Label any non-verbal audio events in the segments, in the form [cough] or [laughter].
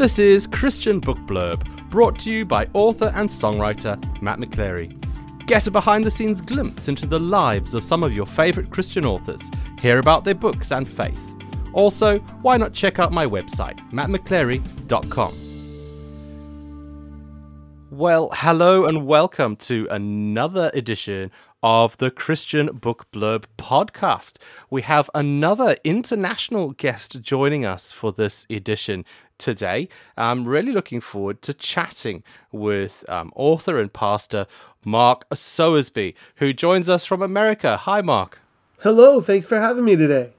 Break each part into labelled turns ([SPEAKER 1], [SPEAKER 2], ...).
[SPEAKER 1] This is Christian Book Blurb, brought to you by author and songwriter Matt McClary. Get a behind the scenes glimpse into the lives of some of your favourite Christian authors, hear about their books and faith. Also, why not check out my website, mattmcclary.com. Well, hello and welcome to another edition of the Christian Book Blurb podcast. We have another international guest joining us for this edition today. I'm really looking forward to chatting with um, author and pastor Mark Sowersby, who joins us from America. Hi, Mark.
[SPEAKER 2] Hello, thanks for having me today.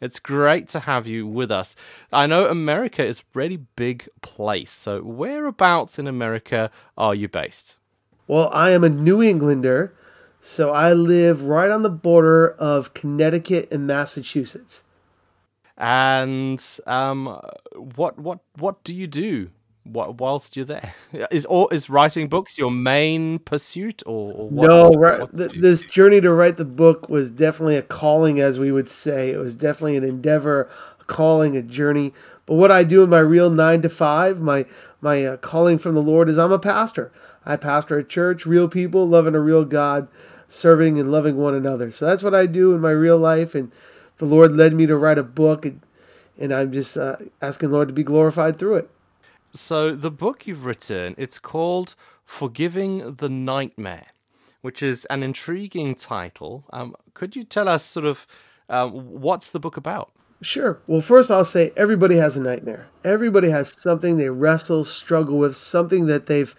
[SPEAKER 1] It's great to have you with us. I know America is a really big place. So, whereabouts in America are you based?
[SPEAKER 2] Well, I am a New Englander, so I live right on the border of Connecticut and Massachusetts.
[SPEAKER 1] And um, what what what do you do whilst you're there? [laughs] Is or is writing books your main pursuit, or, or
[SPEAKER 2] what, no? What, what this journey to write the book was definitely a calling, as we would say. It was definitely an endeavor, a calling, a journey. But what I do in my real nine to five, my my uh, calling from the Lord is I'm a pastor. I pastor a church, real people loving a real God, serving and loving one another. So that's what I do in my real life, and the Lord led me to write a book, and, and I'm just uh, asking Lord to be glorified through it.
[SPEAKER 1] So the book you've written, it's called Forgiving the Nightmare, which is an intriguing title. Um, could you tell us sort of um, what's the book about?
[SPEAKER 2] Sure. Well, first I'll say everybody has a nightmare. Everybody has something they wrestle, struggle with, something that they've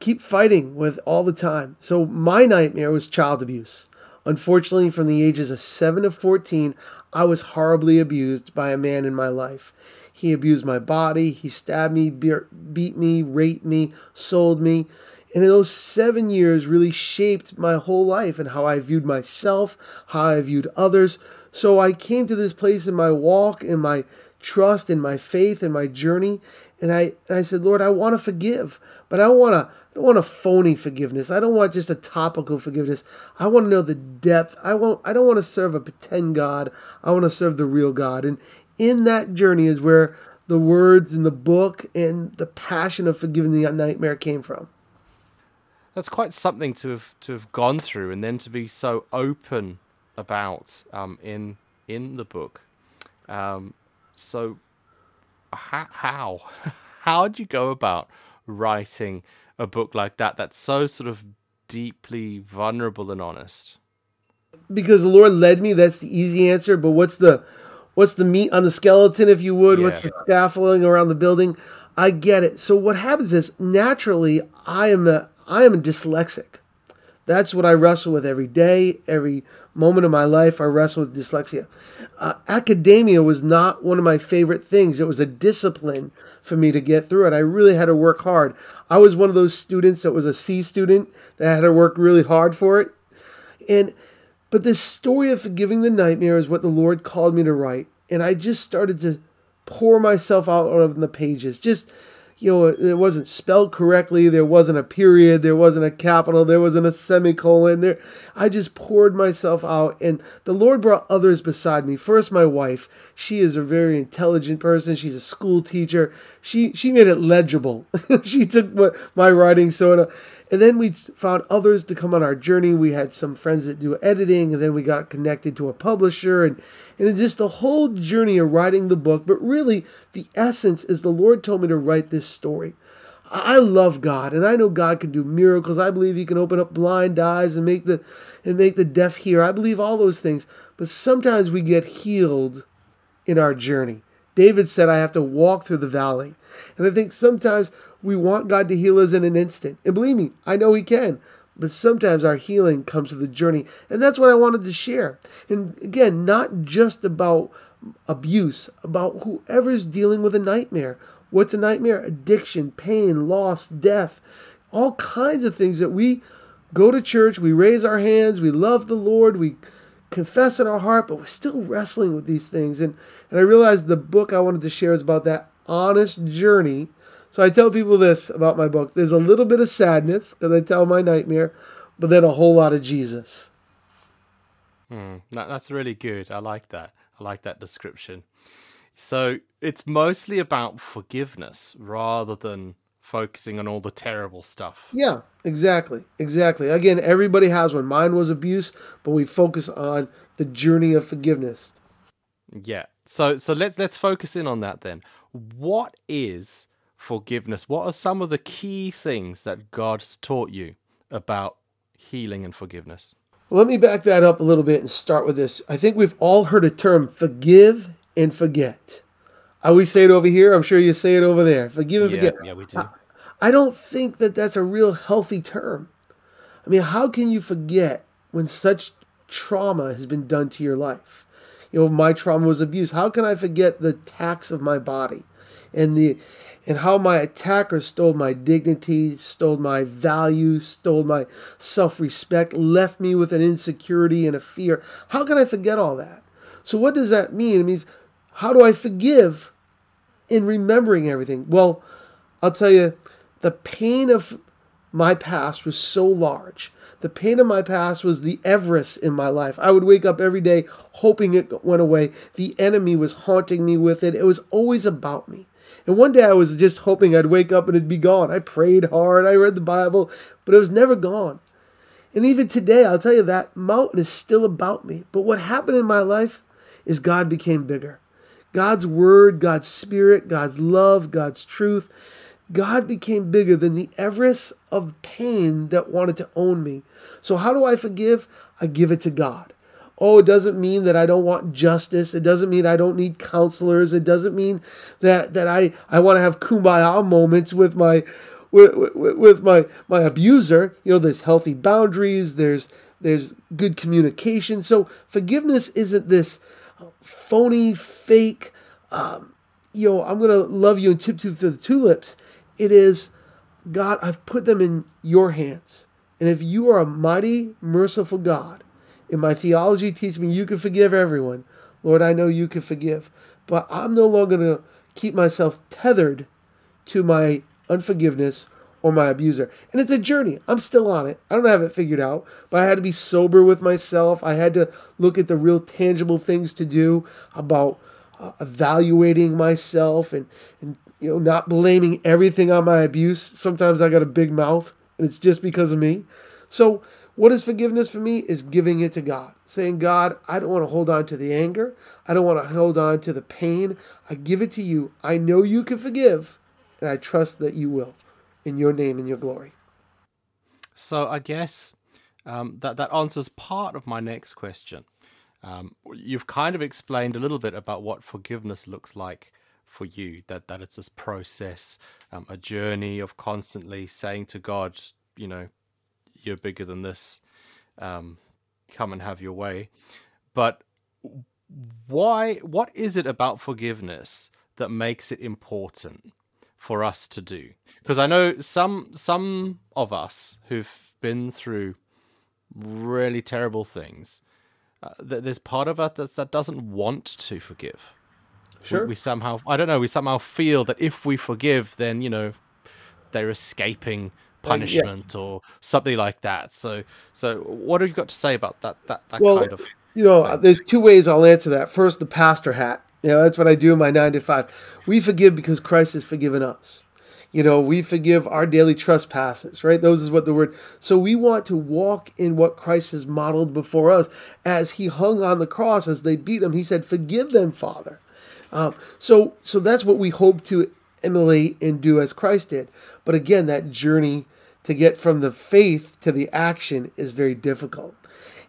[SPEAKER 2] keep fighting with all the time. So my nightmare was child abuse. Unfortunately, from the ages of 7 to 14, I was horribly abused by a man in my life. He abused my body. He stabbed me, beat me, raped me, sold me. And those seven years really shaped my whole life and how I viewed myself, how I viewed others. So I came to this place in my walk, in my trust, in my faith, in my journey. And I, and I said, Lord, I want to forgive, but I want to. I don't want a phony forgiveness. I don't want just a topical forgiveness. I want to know the depth. I want I don't want to serve a pretend God. I want to serve the real God. And in that journey is where the words in the book and the passion of forgiving the nightmare came from.
[SPEAKER 1] That's quite something to have to have gone through, and then to be so open about um, in in the book. Um, so, how [laughs] how how did you go about writing a book like that? That's so sort of deeply vulnerable and honest.
[SPEAKER 2] Because the Lord led me. That's the easy answer. But what's the what's the meat on the skeleton, if you would? Yeah. What's the scaffolding around the building? I get it. So what happens is naturally I am a I am a dyslexic. That's what I wrestle with every day, every moment of my life. I wrestled with dyslexia. Uh, academia was not one of my favorite things. It was a discipline for me to get through it. I really had to work hard. I was one of those students that was a C student that had to work really hard for it. And but this story of forgiving the nightmare is what the Lord called me to write. And I just started to pour myself out on the pages. Just, you know, it wasn't spelled correctly. There wasn't a period. There wasn't a capital. There wasn't a semicolon. There, I just poured myself out. And the Lord brought others beside me. First, my wife. She is a very intelligent person. She's a school teacher. She she made it legible. [laughs] she took my writing so and then we found others to come on our journey. We had some friends that do editing, and then we got connected to a publisher, and and just the whole journey of writing the book. But really, the essence is the Lord told me to write this story. I love God, and I know God can do miracles. I believe He can open up blind eyes and make the and make the deaf hear. I believe all those things. But sometimes we get healed in our journey. David said, I have to walk through the valley. And I think sometimes we want God to heal us in an instant. And believe me, I know He can. But sometimes our healing comes with the journey. And that's what I wanted to share. And again, not just about abuse, about whoever's dealing with a nightmare. What's a nightmare? Addiction, pain, loss, death, all kinds of things that we go to church, we raise our hands, we love the Lord, we confess in our heart, but we're still wrestling with these things. And, and I realized the book I wanted to share is about that honest journey. So I tell people this about my book there's a little bit of sadness because I tell my nightmare, but then a whole lot of Jesus.
[SPEAKER 1] Hmm, that, that's really good. I like that. I like that description. So it's mostly about forgiveness rather than focusing on all the terrible stuff.
[SPEAKER 2] Yeah, exactly. Exactly. Again, everybody has one. Mine was abuse, but we focus on the journey of forgiveness.
[SPEAKER 1] Yeah. So so let's let's focus in on that then. What is forgiveness? What are some of the key things that God's taught you about healing and forgiveness?
[SPEAKER 2] Let me back that up a little bit and start with this. I think we've all heard a term forgive and forget. I always say it over here. I'm sure you say it over there. Forgive and
[SPEAKER 1] yeah,
[SPEAKER 2] forget.
[SPEAKER 1] Yeah, we do.
[SPEAKER 2] I, I don't think that that's a real healthy term. I mean, how can you forget when such trauma has been done to your life? You know, my trauma was abuse. How can I forget the tax of my body and the and how my attacker stole my dignity, stole my value, stole my self-respect, left me with an insecurity and a fear. How can I forget all that? So what does that mean? It means how do I forgive in remembering everything? Well, I'll tell you the pain of my past was so large. The pain of my past was the Everest in my life. I would wake up every day hoping it went away. The enemy was haunting me with it. It was always about me. And one day I was just hoping I'd wake up and it'd be gone. I prayed hard, I read the Bible, but it was never gone. And even today, I'll tell you that mountain is still about me. But what happened in my life is God became bigger. God's word, God's spirit, God's love, God's truth God became bigger than the Everest of pain that wanted to own me. So, how do I forgive? I give it to God. Oh, it doesn't mean that I don't want justice. It doesn't mean I don't need counselors. It doesn't mean that, that I, I want to have kumbaya moments with my with, with, with my my abuser. You know, there's healthy boundaries. There's there's good communication. So forgiveness isn't this phony, fake. Um, you know, I'm gonna love you and tiptoe through the tulips. It is, God, I've put them in your hands. And if you are a mighty, merciful God, and my theology teaches me you can forgive everyone, Lord, I know you can forgive. But I'm no longer going to keep myself tethered to my unforgiveness or my abuser. And it's a journey. I'm still on it. I don't have it figured out, but I had to be sober with myself. I had to look at the real tangible things to do about uh, evaluating myself and, and you know, not blaming everything on my abuse. Sometimes I got a big mouth and it's just because of me. So, what is forgiveness for me is giving it to God. Saying, God, I don't want to hold on to the anger. I don't want to hold on to the pain. I give it to you. I know you can forgive, and I trust that you will in your name and your glory.
[SPEAKER 1] So, I guess um, that, that answers part of my next question. Um, you've kind of explained a little bit about what forgiveness looks like for you that that it's this process um, a journey of constantly saying to god you know you're bigger than this um, come and have your way. But why what is it about forgiveness that makes it important for us to do? Because i know some some of us who've been through really terrible things uh, there's part of us that doesn't want to forgive.
[SPEAKER 2] Sure.
[SPEAKER 1] We, we, somehow, I don't know, we somehow feel that if we forgive, then you know they're escaping punishment yeah. or something like that. So, so what have you got to say about that? That that
[SPEAKER 2] well,
[SPEAKER 1] kind of.
[SPEAKER 2] You know, thing? there's two ways I'll answer that. First, the pastor hat. You know, that's what I do in my nine to five. We forgive because Christ has forgiven us. You know, we forgive our daily trespasses, right? Those is what the word. So we want to walk in what Christ has modeled before us. As he hung on the cross, as they beat him, he said, Forgive them, Father. Um, so, so that's what we hope to emulate and do as Christ did. But again, that journey to get from the faith to the action is very difficult.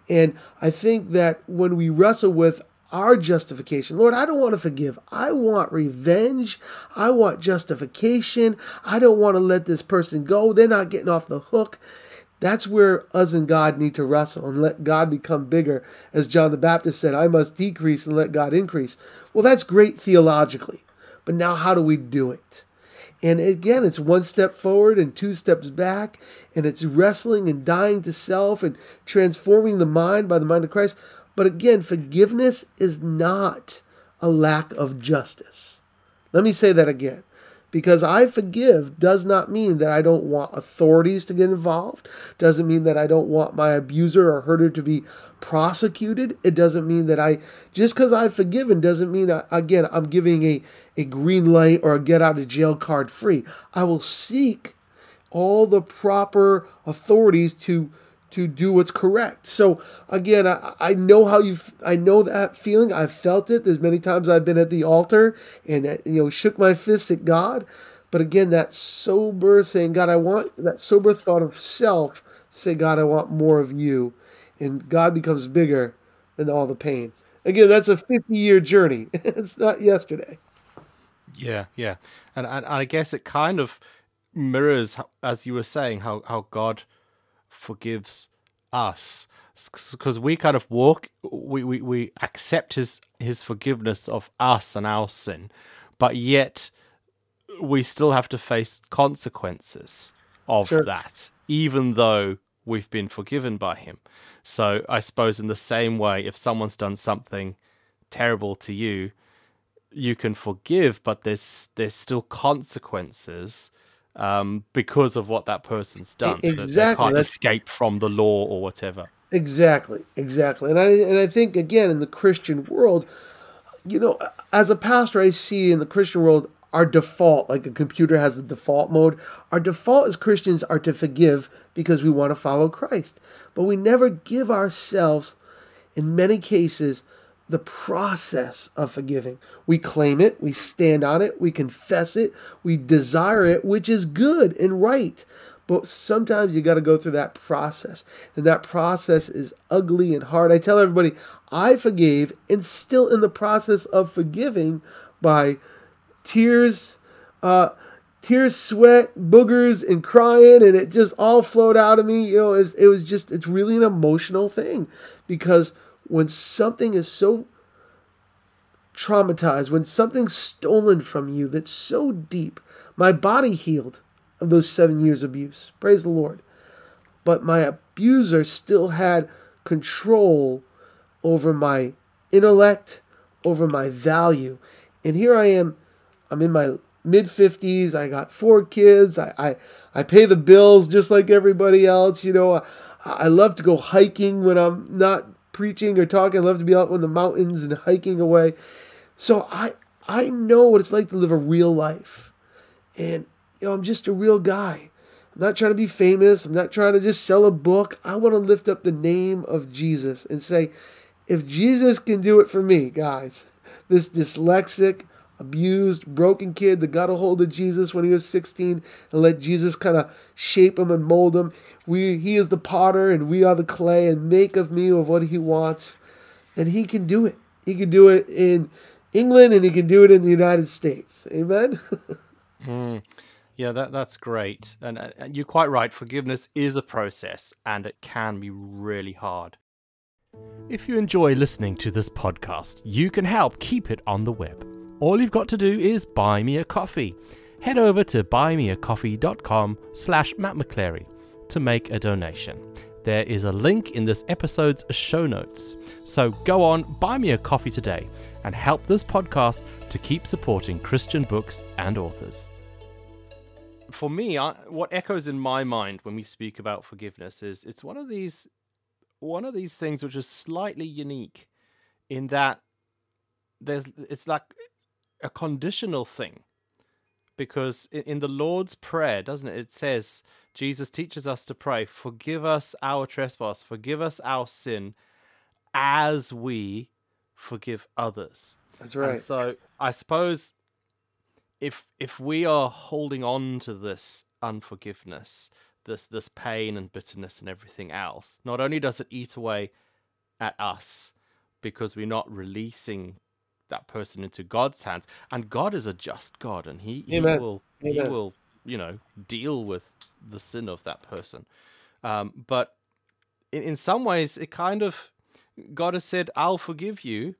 [SPEAKER 2] And I think that when we wrestle with our justification, Lord, I don't want to forgive. I want revenge. I want justification. I don't want to let this person go. They're not getting off the hook. That's where us and God need to wrestle and let God become bigger. As John the Baptist said, I must decrease and let God increase. Well, that's great theologically. But now, how do we do it? And again, it's one step forward and two steps back, and it's wrestling and dying to self and transforming the mind by the mind of Christ. But again, forgiveness is not a lack of justice. Let me say that again Because I forgive does not mean that I don't want authorities to get involved, doesn't mean that I don't want my abuser or herder to be prosecuted. It doesn't mean that I, just because I've forgiven, doesn't mean, that, again, I'm giving a, a green light or a get out of jail card free. I will seek all the proper authorities to to do what's correct. So again, I, I know how you, I know that feeling. I've felt it. There's many times I've been at the altar and uh, you know shook my fist at God. But again, that sober saying, God, I want that sober thought of self. Say, God, I want more of you, and God becomes bigger than all the pain. Again, that's a 50 year journey. [laughs] it's not yesterday.
[SPEAKER 1] Yeah, yeah, and, and I guess it kind of mirrors, as you were saying, how how God forgives us because we kind of walk we, we we accept his his forgiveness of us and our sin but yet we still have to face consequences of sure. that even though we've been forgiven by him so i suppose in the same way if someone's done something terrible to you you can forgive but there's there's still consequences um, because of what that person's done.
[SPEAKER 2] Exactly, they
[SPEAKER 1] can't escape from the law or whatever.
[SPEAKER 2] Exactly, exactly, and I and I think again in the Christian world, you know, as a pastor, I see in the Christian world our default, like a computer has a default mode. Our default as Christians are to forgive because we want to follow Christ, but we never give ourselves, in many cases, the process of forgiving. We claim it, we stand on it, we confess it, we desire it, which is good and right. But sometimes you got to go through that process. And that process is ugly and hard. I tell everybody, I forgave and still in the process of forgiving by tears, uh, tears, sweat, boogers, and crying, and it just all flowed out of me. You know, it was, it was just, it's really an emotional thing because when something is so traumatized, when something's stolen from you that's so deep, my body healed of those seven years of abuse. Praise the Lord. But my abuser still had control over my intellect, over my value. And here I am, I'm in my mid 50s. I got four kids. I, I, I pay the bills just like everybody else. You know, I, I love to go hiking when I'm not preaching or talking. I love to be out in the mountains and hiking away. So I I know what it's like to live a real life. And you know, I'm just a real guy. I'm not trying to be famous. I'm not trying to just sell a book. I want to lift up the name of Jesus and say, if Jesus can do it for me, guys, this dyslexic, abused, broken kid that got a hold of Jesus when he was 16 and let Jesus kind of shape him and mold him. We, he is the potter and we are the clay and make of me of what he wants. And he can do it. He can do it in England and he can do it in the United States. Amen. [laughs]
[SPEAKER 1] mm. Yeah, that that's great. And, and you're quite right. Forgiveness is a process and it can be really hard. If you enjoy listening to this podcast, you can help keep it on the web all you've got to do is buy me a coffee. Head over to buymeacoffee.com slash Matt McClary to make a donation. There is a link in this episode's show notes. So go on, buy me a coffee today and help this podcast to keep supporting Christian books and authors. For me, I, what echoes in my mind when we speak about forgiveness is it's one of these one of these things which is slightly unique in that there's it's like a conditional thing because in the Lord's Prayer, doesn't it? It says, Jesus teaches us to pray, forgive us our trespass, forgive us our sin as we forgive others.
[SPEAKER 2] That's right. And
[SPEAKER 1] so I suppose if if we are holding on to this unforgiveness, this this pain and bitterness and everything else, not only does it eat away at us because we're not releasing that person into God's hands. And God is a just God, and He, he will Amen. He will you know deal with the sin of that person. Um, but in, in some ways, it kind of God has said, "I'll forgive you."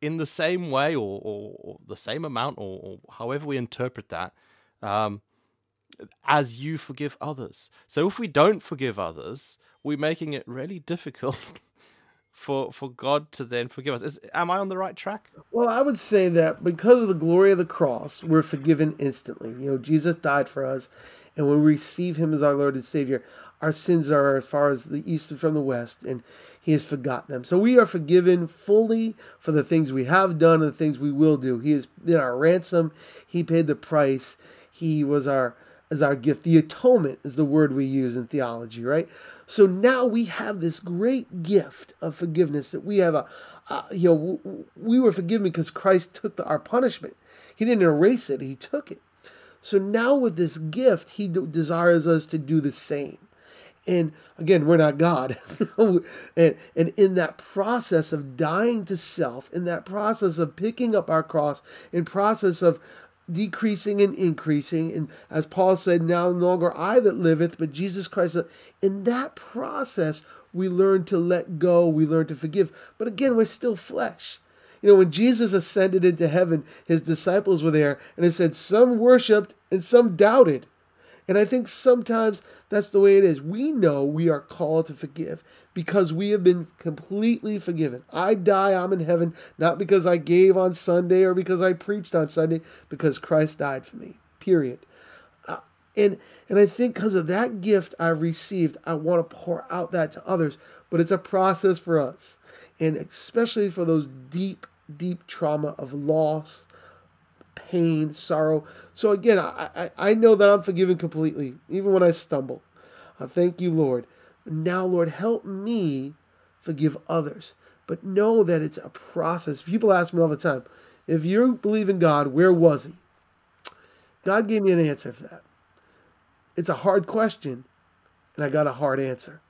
[SPEAKER 1] In the same way, or, or, or the same amount, or, or, however we interpret that, um, as you forgive others. So if we don't forgive others, we're making it really [laughs] difficult for for God to then forgive us. Is, am I on the right track?
[SPEAKER 2] Well, I would say that because of the glory of the cross, we're forgiven instantly. You know, Jesus died for us, and when we receive Him as our Lord and Savior, our sins are as far as the east from the west, and He has forgot them. So we are forgiven fully for the things we have done and the things we will do. He has been our ransom. He paid the price. He was our as our gift. The atonement is the word we use in theology, right? So now we have this great gift of forgiveness that we have a, you know, we were forgiven because Christ took the, our punishment. He didn't erase it, he took it. So now with this gift, he desires us to do the same. And again, we're not God. [laughs] and, and in that process of dying to self, in that process of picking up our cross, in process of decreasing and increasing. And as Paul said, now no longer I that liveth, but Jesus Christ. In that process, we learn to let go, we learn to forgive. But again, we're still flesh. You know, when Jesus ascended into heaven, his disciples were there, and it said some worshiped and some doubted. And I think sometimes that's the way it is. We know we are called to forgive because we have been completely forgiven. I die, I'm in heaven, not because I gave on Sunday or because I preached on Sunday, because Christ died for me. Period. Uh, and and I think because of that gift I've received, I want to pour out that to others. But it's a process for us, and especially for those deep, deep trauma of loss, pain, sorrow. So again, I, I, I know that I'm forgiven completely, even when I stumble. Thank you, Lord. Now, Lord, help me forgive others. But know that it's a process. People ask me all the time, if you believe in God, where was he? God gave me an answer for that. It's a hard question, and I got a hard answer.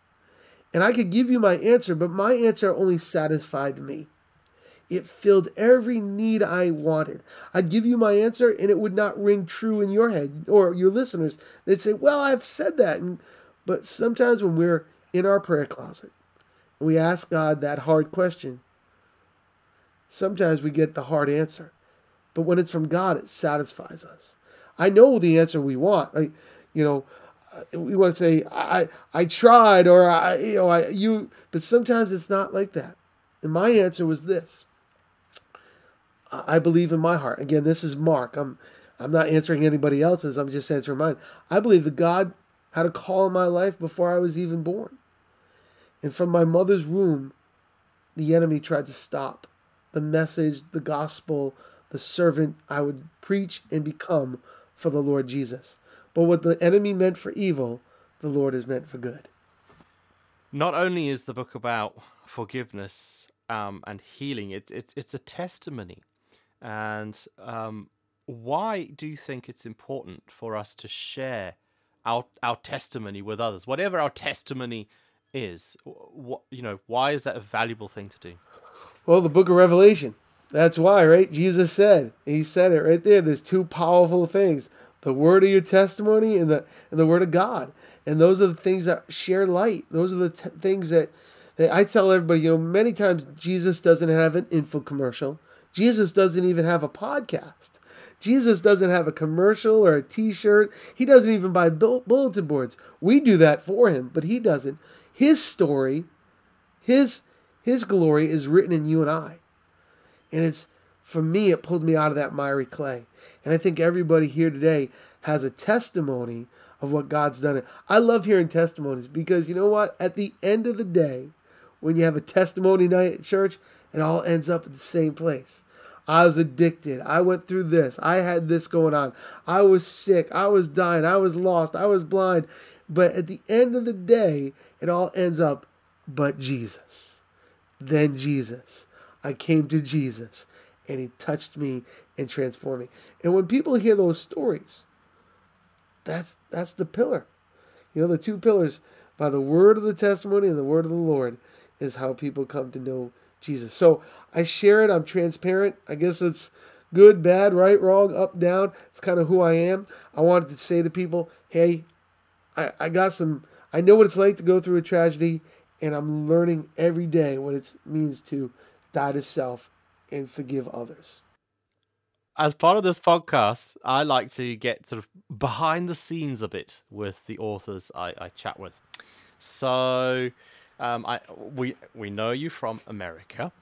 [SPEAKER 2] And I could give you my answer, but my answer only satisfied me. It filled every need I wanted. I'd give you my answer and it would not ring true in your head or your listeners. They'd say, Well, I've said that. And, but sometimes when we're in our prayer closet and we ask God that hard question, sometimes we get the hard answer. But when it's from God, it satisfies us. I know the answer we want. You know, uh, we want to say I I tried or I you know I you but sometimes it's not like that. And my answer was this. I believe in my heart. Again, this is Mark. I'm I'm not answering anybody else's. I'm just answering mine. I believe that God had a call in my life before I was even born. And from my mother's womb, the enemy tried to stop the message, the gospel, the servant I would preach and become for the Lord Jesus. But what the enemy meant for evil, the Lord has meant for good.
[SPEAKER 1] Not only is the book about forgiveness um, and healing, it, it's it's a testimony and um, why do you think it's important for us to share our our testimony with others, whatever our testimony is? What you know, why is that a valuable thing to do?
[SPEAKER 2] Well, the Book of Revelation. That's why, right? Jesus said. He said it right there. There's two powerful things: the word of your testimony and the and the word of God. And those are the things that share light. Those are the t- things that that I tell everybody. You know, many times Jesus doesn't have an info commercial. Jesus doesn't even have a podcast. Jesus doesn't have a commercial or a t shirt. He doesn't even buy bulletin boards. We do that for him, but he doesn't. His story, his, his glory is written in you and I. And it's, for me, it pulled me out of that miry clay. And I think everybody here today has a testimony of what God's done. I love hearing testimonies because you know what? At the end of the day, when you have a testimony night at church, it all ends up at the same place. I was addicted. I went through this. I had this going on. I was sick. I was dying. I was lost. I was blind. But at the end of the day, it all ends up, but Jesus. Then Jesus. I came to Jesus and he touched me and transformed me. And when people hear those stories, that's that's the pillar. You know, the two pillars by the word of the testimony and the word of the Lord is how people come to know Jesus. So I share it. I'm transparent. I guess it's good, bad, right, wrong, up, down. It's kind of who I am. I wanted to say to people, hey, I, I got some, I know what it's like to go through a tragedy, and I'm learning every day what it means to die to self and forgive others.
[SPEAKER 1] As part of this podcast, I like to get sort of behind the scenes a bit with the authors I, I chat with. So um, I we we know you from America,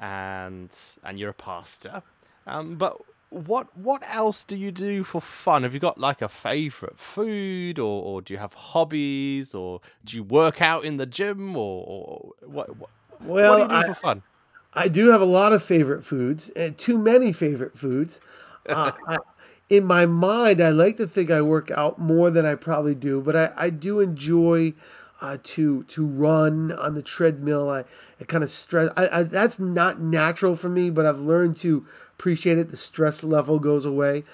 [SPEAKER 1] and and you're a pastor. Um, but what what else do you do for fun? Have you got like a favorite food, or, or do you have hobbies, or do you work out in the gym, or, or what, what? Well, what do you do I, for fun?
[SPEAKER 2] I do have a lot of favorite foods, and too many favorite foods. Uh, I, in my mind, I like to think I work out more than I probably do, but I, I do enjoy uh, to to run on the treadmill. I, I kind of stress. I, I, that's not natural for me, but I've learned to appreciate it. The stress level goes away.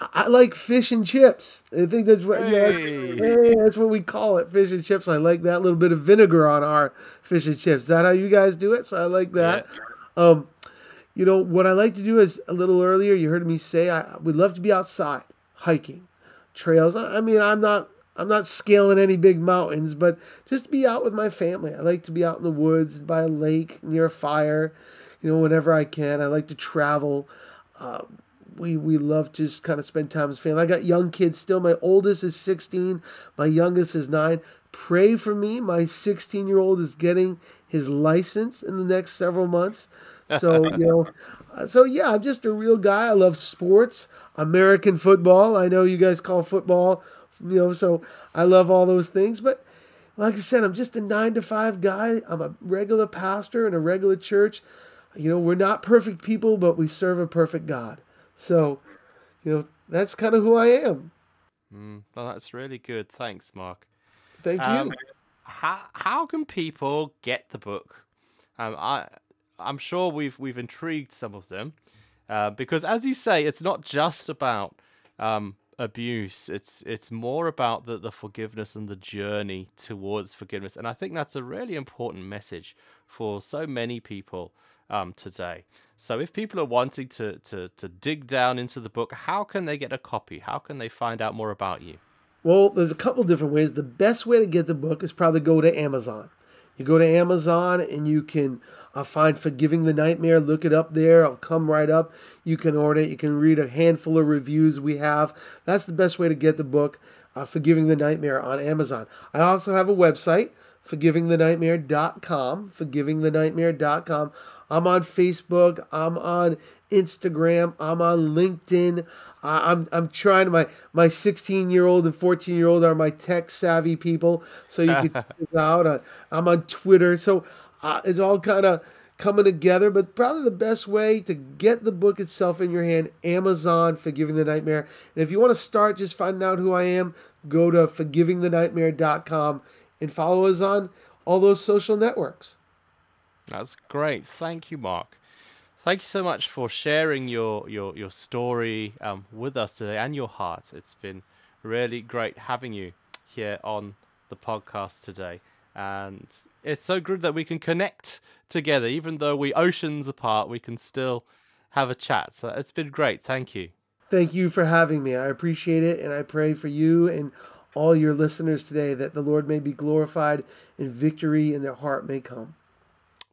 [SPEAKER 2] I, I like fish and chips. I think that's what hey. yeah, hey, that's what we call it, fish and chips. I like that little bit of vinegar on our fish and chips. Is that how you guys do it? So I like that. Yeah. Um, you know what I like to do is a little earlier. You heard me say I would love to be outside hiking, trails. I mean, I'm not I'm not scaling any big mountains, but just be out with my family. I like to be out in the woods by a lake near a fire, you know, whenever I can. I like to travel. Uh, we we love to just kind of spend time as family. I got young kids still. My oldest is 16. My youngest is nine. Pray for me. My 16 year old is getting his license in the next several months. So [laughs] you know, uh, so yeah, I'm just a real guy. I love sports, American football. I know you guys call football you know, so I love all those things. But like I said, I'm just a nine to five guy. I'm a regular pastor in a regular church. You know, we're not perfect people, but we serve a perfect God. So, you know, that's kind of who I am.
[SPEAKER 1] Mm, well, that's really good. Thanks, Mark.
[SPEAKER 2] Thank um, you.
[SPEAKER 1] How how can people get the book? Um, I I'm sure we've we've intrigued some of them, uh, because as you say, it's not just about um, abuse. It's it's more about the, the forgiveness and the journey towards forgiveness. And I think that's a really important message for so many people um, today. So if people are wanting to, to to dig down into the book, how can they get a copy? How can they find out more about you?
[SPEAKER 2] Well, there's a couple different ways. The best way to get the book is probably go to Amazon. You go to Amazon and you can uh, find Forgiving the Nightmare. Look it up there. I'll come right up. You can order it. You can read a handful of reviews we have. That's the best way to get the book, uh, Forgiving the Nightmare, on Amazon. I also have a website, forgivingthenightmare.com. Forgivingthenightmare.com. I'm on Facebook. I'm on Instagram. I'm on LinkedIn. I'm I'm trying my my 16 year old and 14 year old are my tech savvy people, so you can [laughs] check out. Uh, I'm on Twitter, so uh, it's all kind of coming together. But probably the best way to get the book itself in your hand, Amazon, Forgiving the Nightmare. And if you want to start just finding out who I am, go to forgivingthenightmare.com and follow us on all those social networks.
[SPEAKER 1] That's great. Thank you, Mark. Thank you so much for sharing your your your story um, with us today and your heart. It's been really great having you here on the podcast today, and it's so good that we can connect together, even though we oceans apart. We can still have a chat. So it's been great. Thank you.
[SPEAKER 2] Thank you for having me. I appreciate it, and I pray for you and all your listeners today that the Lord may be glorified and victory in their heart may come.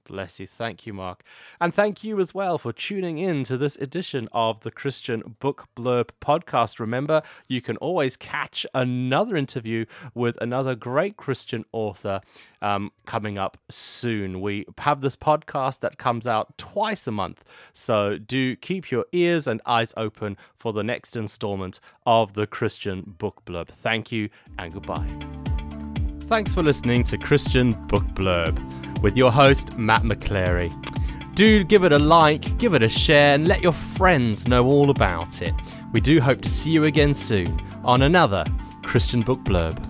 [SPEAKER 1] Bless you. Thank you, Mark. And thank you as well for tuning in to this edition of the Christian Book Blurb podcast. Remember, you can always catch another interview with another great Christian author um, coming up soon. We have this podcast that comes out twice a month. So do keep your ears and eyes open for the next installment of the Christian Book Blurb. Thank you and goodbye. Thanks for listening to Christian Book Blurb with your host, Matt McClary. Do give it a like, give it a share, and let your friends know all about it. We do hope to see you again soon on another Christian Book Blurb.